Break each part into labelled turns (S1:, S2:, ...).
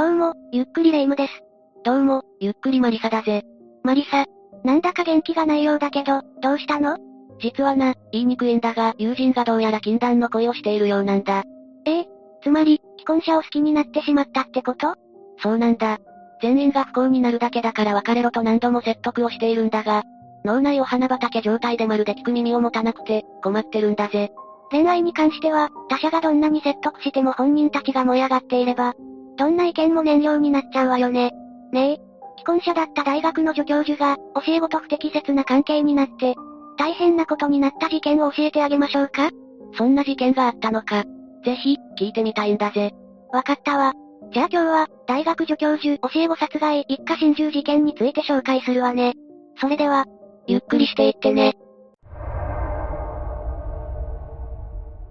S1: どうも、ゆっくりレ夢ムです。
S2: どうも、ゆっくりマリサだぜ。
S1: マリサ、なんだか元気がないようだけど、どうしたの？
S2: 実はな、言いにくいんだが、友人がどうやら禁断の恋をしているようなんだ。
S1: ええつまり、既婚者を好きになってしまったってこと？
S2: そうなんだ。全員が不幸になるだけだから別れろと何度も説得をしているんだが、脳内お花畑状態でまるで聞く耳を持たなくて、困ってるんだぜ。
S1: 恋愛に関しては、他者がどんなに説得しても本人たちが燃え上がっていれば、どんな意見も燃料になっちゃうわよね。ねえ、既婚者だった大学の助教授が、教え子と不適切な関係になって、大変なことになった事件を教えてあげましょうか？
S2: そんな事件があったのか。ぜひ、聞いてみたいんだぜ。
S1: わかったわ。じゃあ今日は、大学助教授、教え子殺害、一家心中事件について紹介するわね。それでは、
S2: ゆっくりしていってね。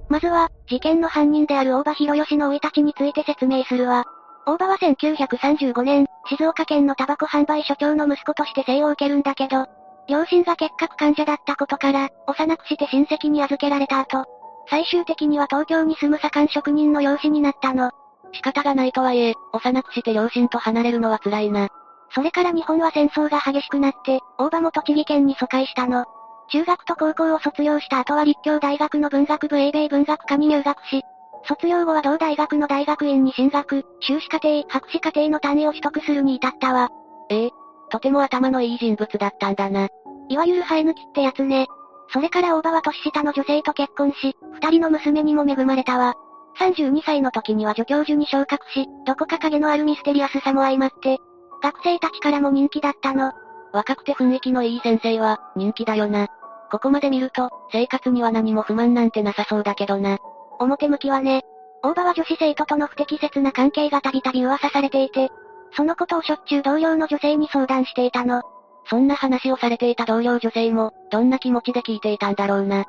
S1: まずは、事件の犯人である大場博義の生い立ちについて説明するわ。大場は1935年、静岡県のタバコ販売所長の息子として生を受けるんだけど、両親が結核患者だったことから、幼くして親戚に預けられた後、最終的には東京に住む左官職人の養子になったの。
S2: 仕方がないとはいえ、幼くして両親と離れるのは辛いな。
S1: それから日本は戦争が激しくなって、大場も栃木県に疎開したの。中学と高校を卒業した後は立教大学の文学部英米文学科に入学し、卒業後は同大学の大学院に進学、修士課程、博士課程の単位を取得するに至ったわ。
S2: ええ、とても頭のいい人物だったんだな。
S1: いわゆる生え抜きってやつね。それから大場は年下の女性と結婚し、二人の娘にも恵まれたわ。32歳の時には助教授に昇格し、どこか影のあるミステリアスさも相まって、学生たちからも人気だったの。
S2: 若くて雰囲気のいい先生は、人気だよな。ここまで見ると、生活には何も不満なんてなさそうだけどな。
S1: 表向きはね。大場は女子生徒との不適切な関係がたびたび噂されていて、そのことをしょっちゅう同僚の女性に相談していたの。
S2: そんな話をされていた同僚女性も、どんな気持ちで聞いていたんだろうな。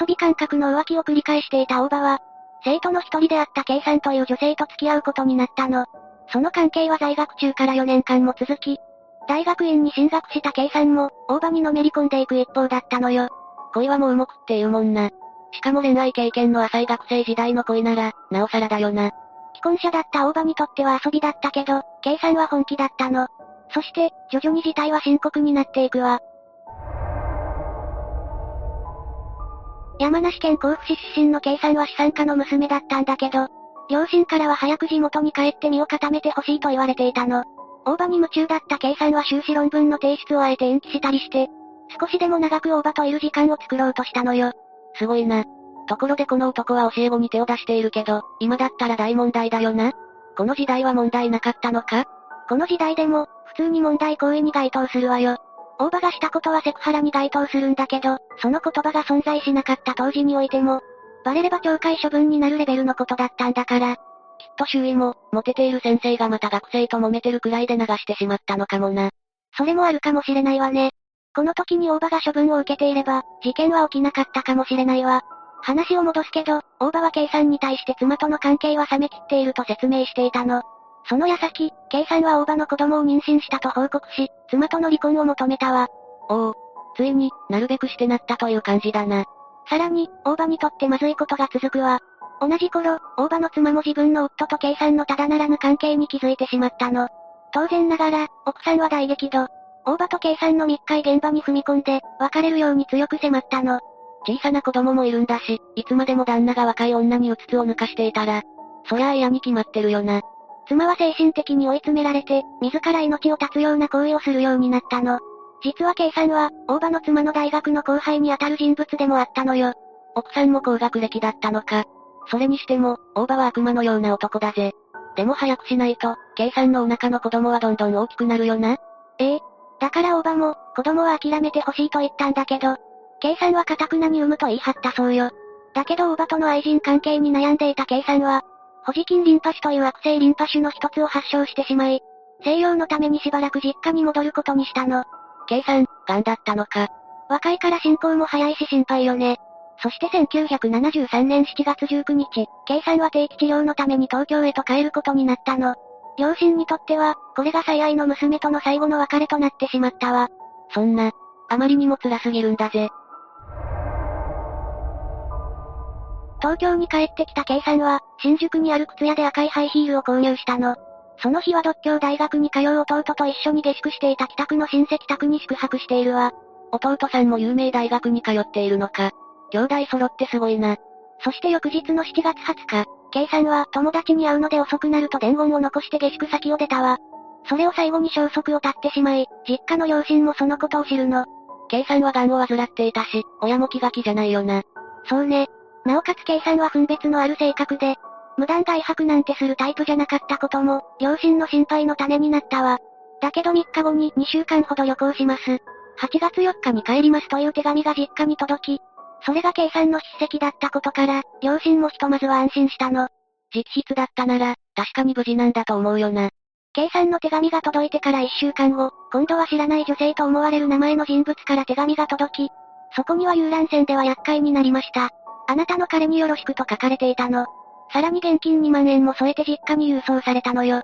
S1: 遊び感覚の浮気を繰り返していた大場は、生徒の一人であった K さんという女性と付き合うことになったの。その関係は在学中から4年間も続き、大学院に進学した K さんも、大場にのめり込んでいく一方だったのよ。
S2: 恋はもう動くって言うもんな。しかも恋愛経験の浅い学生時代の恋なら、なおさらだよな。
S1: 既婚者だった大場にとっては遊びだったけど、K さんは本気だったの。そして、徐々に事態は深刻になっていくわ。山梨県甲府市出身の K さんは資産家の娘だったんだけど、両親からは早く地元に帰って身を固めてほしいと言われていたの。大場に夢中だった K さんは修士論文の提出をあえて延期したりして、少しでも長く大場といる時間を作ろうとしたのよ。
S2: すごいな。ところでこの男は教え子に手を出しているけど、今だったら大問題だよな。この時代は問題なかったのか？
S1: この時代でも、普通に問題行為に該当するわよ。大場がしたことはセクハラに該当するんだけど、その言葉が存在しなかった当時においても、バレれば懲戒処分になるレベルのことだったんだから。きっ
S2: と周囲も、モテている先生がまた学生と揉めてるくらいで流してしまったのかもな。
S1: それもあるかもしれないわね。この時に大場が処分を受けていれば、事件は起きなかったかもしれないわ。話を戻すけど、大場は K さんに対して妻との関係は冷め切っていると説明していたの。その矢先、K さんは大場の子供を妊娠したと報告し、妻との離婚を求めたわ。
S2: おお、ついに、なるべくしてなったという感じだな。
S1: さらに、大場にとってまずいことが続くわ。同じ頃、大場の妻も自分の夫と K さんのただならぬ関係に気づいてしまったの。当然ながら、奥さんは大激怒。大場と K さんの密会現場に踏み込んで、別れるように強く迫ったの。
S2: 小さな子供もいるんだし、いつまでも旦那が若い女にうつつを抜かしていたら、そりゃあ嫌に決まってるよな。
S1: 妻は精神的に追い詰められて、自ら命を絶つような行為をするようになったの。実は K さんは、大場の妻の大学の後輩にあたる人物でもあったのよ。
S2: 奥さんも高学歴だったのか。それにしても、大場は悪魔のような男だぜ。でも早くしないと、K さんのお腹の子供はどんどん大きくなるよな。
S1: ええ。だから大場も、子供は諦めてほしいと言ったんだけど、K さんは堅くなに産むと言い張ったそうよ。だけど大場との愛人関係に悩んでいた K さんは、保持筋リンパ腫という悪性リンパ腫の一つを発症してしまい、静養のためにしばらく実家に戻ることにしたの。
S2: K さん、癌だったのか。
S1: 若いから進行も早いし心配よね。そして1973年7月19日、K さんは定期治療のために東京へと帰ることになったの。両親にとっては、これが最愛の娘との最後の別れとなってしまったわ。
S2: そんな、あまりにも辛すぎるんだぜ。
S1: 東京に帰ってきた K さんは、新宿にある靴屋で赤いハイヒールを購入したの。その日は独協大学に通う弟と一緒に下宿していた北区の親戚宅に宿泊しているわ。
S2: 弟さんも有名大学に通っているのか。兄弟揃ってすごいな。
S1: そして翌日の7月20日、K さんは友達に会うので遅くなると伝言を残して下宿先を出たわ。それを最後に消息を絶ってしまい、実家の両親もそのことを知るの。
S2: K さんは癌を患っていたし、親も気が気じゃないよな。
S1: そうね。なおかつ K さんは分別のある性格で、無断外泊なんてするタイプじゃなかったことも、両親の心配の種になったわ。だけど3日後に2週間ほど旅行します。8月4日に帰りますという手紙が実家に届き、それが K さんの筆跡だったことから、両親もひとまずは安心したの。
S2: 直筆だったなら、確かに無事なんだと思うよな。
S1: K さんの手紙が届いてから1週間後、今度は知らない女性と思われる名前の人物から手紙が届き、そこには遊覧船では厄介になりました。あなたの彼によろしくと書かれていたの。さらに現金2万円も添えて実家に郵送されたのよ。ん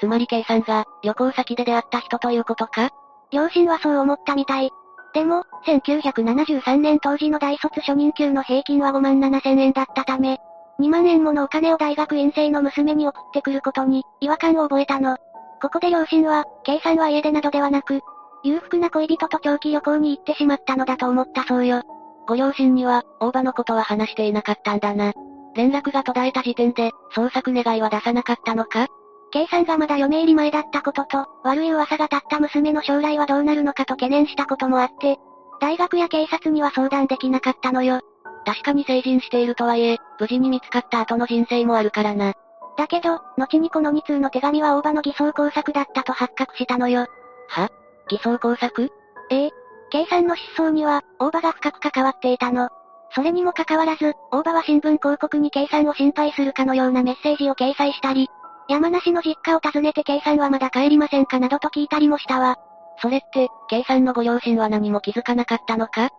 S2: つまり K さんが、旅行先で出会った人ということか？
S1: 両親はそう思ったみたい。でも、1973年当時の大卒初任給の平均は5万7千円だったため、2万円ものお金を大学院生の娘に送ってくることに、違和感を覚えたの。ここで両親は、K さんは家出などではなく、裕福な恋人と長期旅行に行ってしまったのだと思ったそうよ。
S2: ご両親には、大場のことは話していなかったんだな。連絡が途絶えた時点で、捜索願いは出さなかったのか？
S1: ?K さんがまだ嫁入り前だったことと、悪い噂が立った娘の将来はどうなるのかと懸念したこともあって、大学や警察には相談できなかったのよ。
S2: 確かに成人しているとはいえ、無事に見つかった後の人生もあるからな。
S1: だけど、後にこの2通の手紙は大場の偽装工作だったと発覚したのよ。
S2: は？偽装工作？
S1: ええ。K さんの失踪には、大場が深く関わっていたの。それにもかかわらず、大場は新聞広告に K さんを心配するかのようなメッセージを掲載したり、山梨の実家を訪ねて K さんはまだ帰りませんかなどと聞いたりもしたわ。
S2: それって、K さんのご両親は何も気づかなかったのか？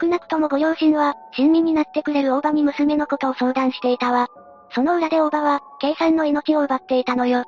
S1: 少なくともご両親は、親身になってくれる大場に娘のことを相談していたわ。その裏で大場は、K さんの命を奪っていたのよ。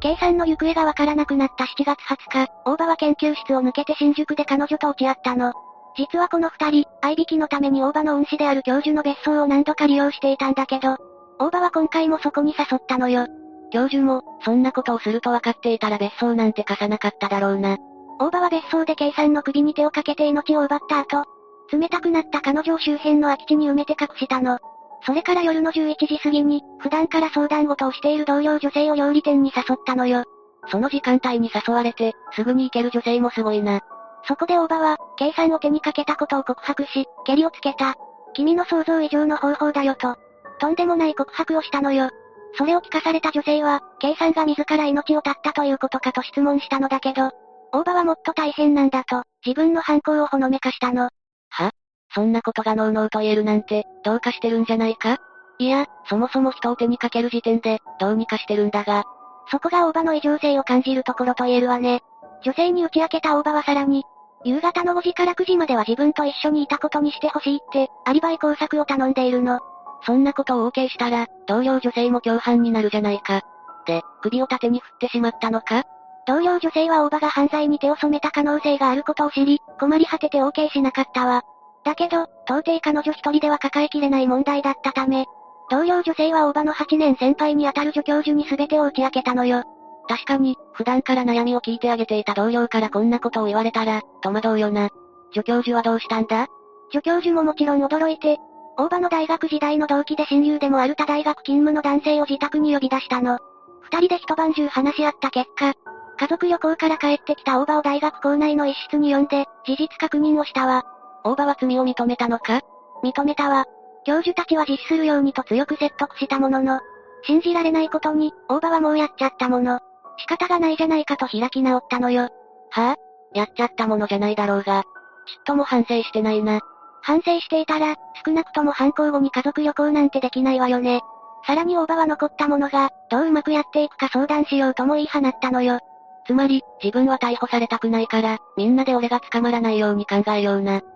S1: K さんの行方がわからなくなった7月20日、大場は研究室を抜けて新宿で彼女と落ち合ったの。実はこの二人、合いびきのために大場の恩師である教授の別荘を何度か利用していたんだけど、大場は今回もそこに誘ったのよ。
S2: 教授も、そんなことをすると分かっていたら別荘なんて貸さなかっただろうな。
S1: 大場は別荘で K さんの首に手をかけて命を奪った後、冷たくなった彼女を周辺の空き地に埋めて隠したの。それから夜の11時過ぎに、普段から相談事をしている同僚女性を料理店に誘ったのよ。
S2: その時間帯に誘われて、すぐに行ける女性もすごいな。
S1: そこで大場は、K さんを手にかけたことを告白し、蹴りをつけた。君の想像以上の方法だよと。とんでもない告白をしたのよ。それを聞かされた女性は、K さんが自ら命を絶ったということかと質問したのだけど、大場はもっと大変なんだと、自分の犯行をほのめかしたの。
S2: は？そんなことがノーノーと言えるなんて、どうかしてるんじゃないか？いや、そもそも人を手にかける時点で、どうにかしてるんだが。
S1: そこが大場の異常性を感じるところと言えるわね。女性に打ち明けた大場はさらに、夕方の5時から9時までは自分と一緒にいたことにしてほしいって、アリバイ工作を頼んでいるの。
S2: そんなことを OK したら、同僚女性も共犯になるじゃないか。で、首を縦に振ってしまったのか？
S1: 同僚女性は大場が犯罪に手を染めた可能性があることを知り、困り果てて OK しなかったわ。だけど、到底彼女一人では抱えきれない問題だったため、同僚女性は大場の8年先輩にあたる助教授に全てを打ち明けたのよ。
S2: 確かに、普段から悩みを聞いてあげていた同僚からこんなことを言われたら、戸惑うよな。助教授はどうしたんだ？
S1: 助教授ももちろん驚いて、大場の大学時代の同期で親友でもある他大学勤務の男性を自宅に呼び出したの。二人で一晩中話し合った結果、家族旅行から帰ってきた大場を大学校内の一室に呼んで、事実確認をしたわ。
S2: 大場は罪を認めたのか？
S1: 認めたわ。教授たちは実施するようにと強く説得したものの、信じられないことに、大場はもうやっちゃったもの。仕方がないじゃないかと開き直ったのよ。
S2: はぁ、あ、やっちゃったものじゃないだろうが。ちっとも反省してないな。
S1: 反省していたら、少なくとも犯行後に家族旅行なんてできないわよね。さらに大場は残ったものが、どううまくやっていくか相談しようとも言い放ったのよ。
S2: つまり、自分は逮捕されたくないから、みんなで俺が捕まらないように考えような。って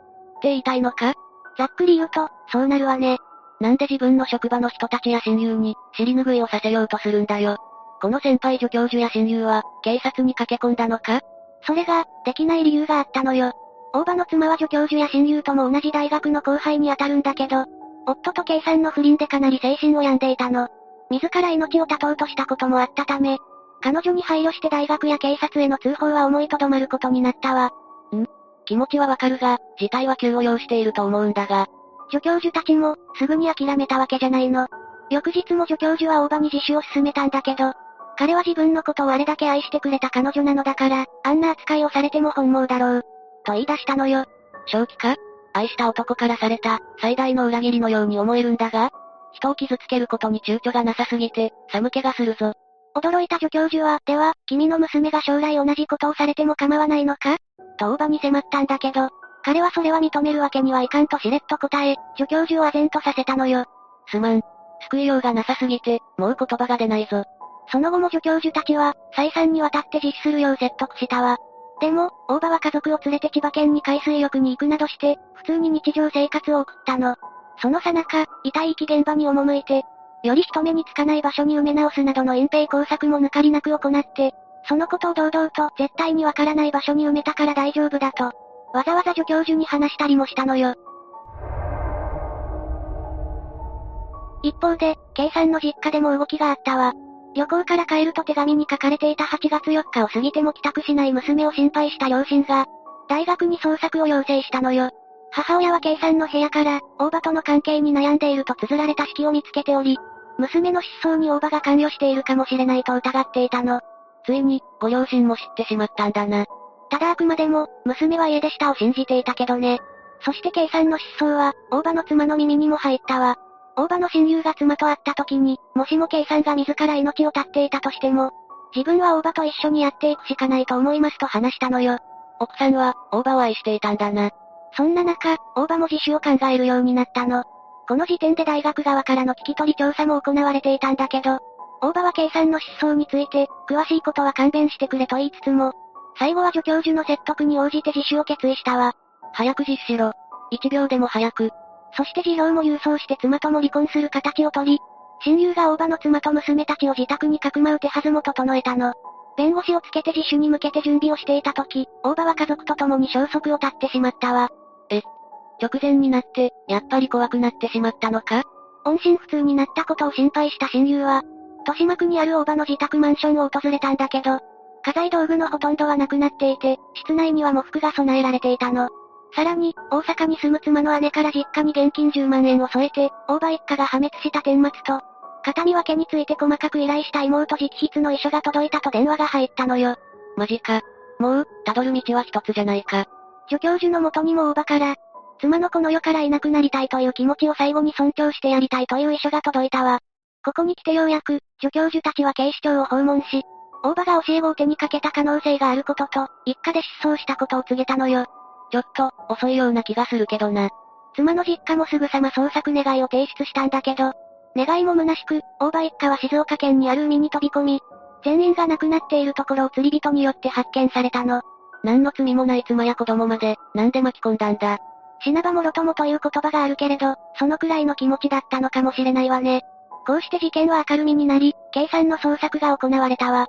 S2: 言いたいのか？
S1: ざっくり言うと、そうなるわね。
S2: なんで自分の職場の人たちや親友に、尻拭いをさせようとするんだよ。この先輩助教授や親友は、警察に駆け込んだのか？
S1: それが、できない理由があったのよ。大場の妻は助教授や親友とも同じ大学の後輩に当たるんだけど、夫と計算の不倫でかなり精神を病んでいたの。自ら命を絶とうとしたこともあったため、彼女に配慮して大学や警察への通報は思いとどまることになったわ。
S2: ん？気持ちはわかるが、事態は急を要していると思うんだが。
S1: 助教授たちも、すぐに諦めたわけじゃないの。翌日も助教授は大場に自首を進めたんだけど、彼は自分のことをあれだけ愛してくれた彼女なのだから、あんな扱いをされても本望だろう。と言い出したのよ。
S2: 正気か？愛した男からされた、最大の裏切りのように思えるんだが人を傷つけることに躊躇がなさすぎて、寒気がするぞ。
S1: 驚いた助教授は、では、君の娘が将来同じことをされても構わないのか？と大場に迫ったんだけど、彼はそれは認めるわけにはいかんとしれっと答え、助教授を唖然とさせたのよ。
S2: すまん。救いようがなさすぎて、もう言葉が出ないぞ。
S1: その後も助教授たちは、再三にわたって実施するよう説得したわ。でも、大場は家族を連れて千葉県に海水浴に行くなどして、普通に日常生活を送ったの。そのさなか、遺体遺棄現場に赴いて、より人目につかない場所に埋め直すなどの隠蔽工作も抜かりなく行って、そのことを堂々と絶対にわからない場所に埋めたから大丈夫だと、わざわざ助教授に話したりもしたのよ。一方で、K さんの実家でも動きがあったわ。旅行から帰ると手紙に書かれていた8月4日を過ぎても帰宅しない娘を心配した両親が、大学に捜索を要請したのよ。母親は K さんの部屋から、大場との関係に悩んでいると綴られた式を見つけており、娘の失踪に大場が関与しているかもしれないと疑っていたの。
S2: ついに、ご両親も知ってしまったんだな。
S1: ただあくまでも、娘は家出したを信じていたけどね。そして K さんの失踪は、大場の妻の耳にも入ったわ。大場の親友が妻と会った時に、もしも K さんが自ら命を絶っていたとしても、自分は大場と一緒にやっていくしかないと思いますと話したのよ。
S2: 奥さんは、大場を愛していたんだな。
S1: そんな中、大場も自首を考えるようになったの。この時点で大学側からの聞き取り調査も行われていたんだけど、大場は K さんの失踪について、詳しいことは勘弁してくれと言いつつも、最後は助教授の説得に応じて自首を決意したわ。
S2: 早く実施しろ。一秒でも早く。
S1: そして事業も郵送して妻とも離婚する形をとり、親友が大場の妻と娘たちを自宅にかくまう手はずも整えたの。弁護士をつけて自首に向けて準備をしていた時、大場は家族と共に消息を絶ってしまったわ。
S2: え、直前になって、やっぱり怖くなってしまったのか？
S1: 音信不通になったことを心配した親友は、豊島区にある大場の自宅マンションを訪れたんだけど、家財道具のほとんどはなくなっていて、室内には喪服が備えられていたの。さらに、大阪に住む妻の姉から実家に現金10万円を添えて、大場一家が破滅した顛末と、形見分けについて細かく依頼した妹直筆の遺書が届いたと電話が入ったのよ。
S2: マジか。もう、辿る道は一つじゃないか。
S1: 助教授の元にも大場から、妻のこの世からいなくなりたいという気持ちを最後に尊重してやりたいという遺書が届いたわ。ここに来てようやく、助教授たちは警視庁を訪問し、大場が教え子を手にかけた可能性があることと、一家で失踪したことを告げたのよ。
S2: ちょっと、遅いような気がするけどな。
S1: 妻の実家もすぐさま捜索願いを提出したんだけど、願いも虚しく、大場一家は静岡県にある海に飛び込み、全員が亡くなっているところを釣り人によって発見されたの。
S2: 何の罪もない妻や子供まで、なんで巻き込んだんだ。
S1: 死なばもろともという言葉があるけれど、そのくらいの気持ちだったのかもしれないわね。こうして事件は明るみになり、計算の捜索が行われたわ。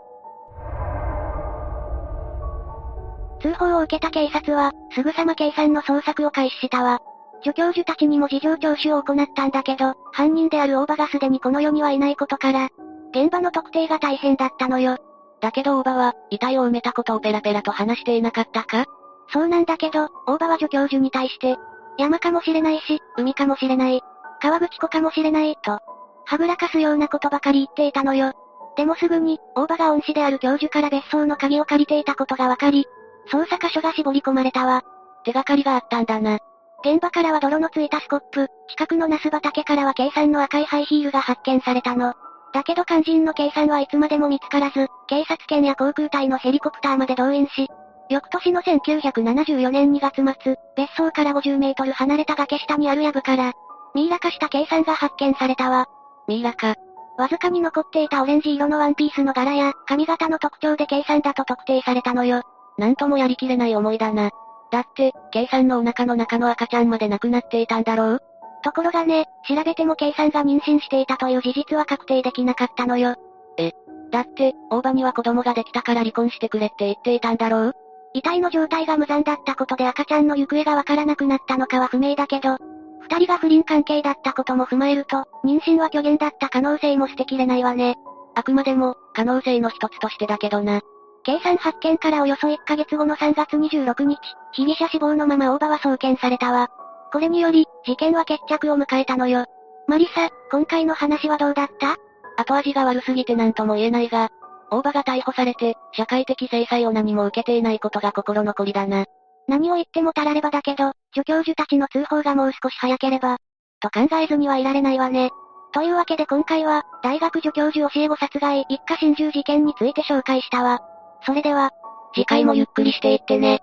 S1: 通報を受けた警察は、すぐさま計算の捜索を開始したわ。助教授たちにも事情聴取を行ったんだけど、犯人である大場がすでにこの世にはいないことから、現場の特定が大変だったのよ。
S2: だけど大場は、遺体を埋めたことをペラペラと話していなかったか？
S1: そうなんだけど、大場は助教授に対して、山かもしれないし、海かもしれない、川口湖かもしれない、と、はぐらかすようなことばかり言っていたのよ。でもすぐに、大場が恩師である教授から別荘の鍵を借りていたことがわかり、捜査箇所が絞り込まれたわ。
S2: 手がかりがあったんだな。
S1: 現場からは泥のついたスコップ、近くのナス畑からは計算の赤いハイヒールが発見されたの。だけど肝心の計算はいつまでも見つからず、警察犬や航空隊のヘリコプターまで動員し、翌年の1974年2月末、別荘から50メートル離れた崖下にある藪から、ミイラ化した計算が発見されたわ。
S2: ミイラ化。
S1: わずかに残っていたオレンジ色のワンピースの柄や、髪型の特徴で K さんだと特定されたのよ。
S2: なんともやりきれない思いだな。だって、K さんのお腹の中の赤ちゃんまで亡くなっていたんだろう？
S1: ところがね、調べても K さんが妊娠していたという事実は確定できなかったのよ。
S2: え、だって、大場には子供ができたから離婚してくれって言っていたんだろう？
S1: 遺体の状態が無残だったことで赤ちゃんの行方がわからなくなったのかは不明だけど、二人が不倫関係だったことも踏まえると、妊娠は虚言だった可能性も捨てきれないわね。
S2: あくまでも、可能性の一つとしてだけどな。
S1: 計算発見からおよそ1ヶ月後の3月26日、被疑者死亡のまま大場は送検されたわ。これにより、事件は決着を迎えたのよ。マリサ、今回の話はどうだった？
S2: 後味が悪すぎて何とも言えないが、大場が逮捕されて、社会的制裁を何も受けていないことが心残りだな。
S1: 何を言ってもたらればだけど、助教授たちの通報がもう少し早ければ、と考えずにはいられないわね。というわけで今回は、大学助教授教え子殺害一家心中事件について紹介したわ。それでは、
S2: 次回もゆっくりしていってね。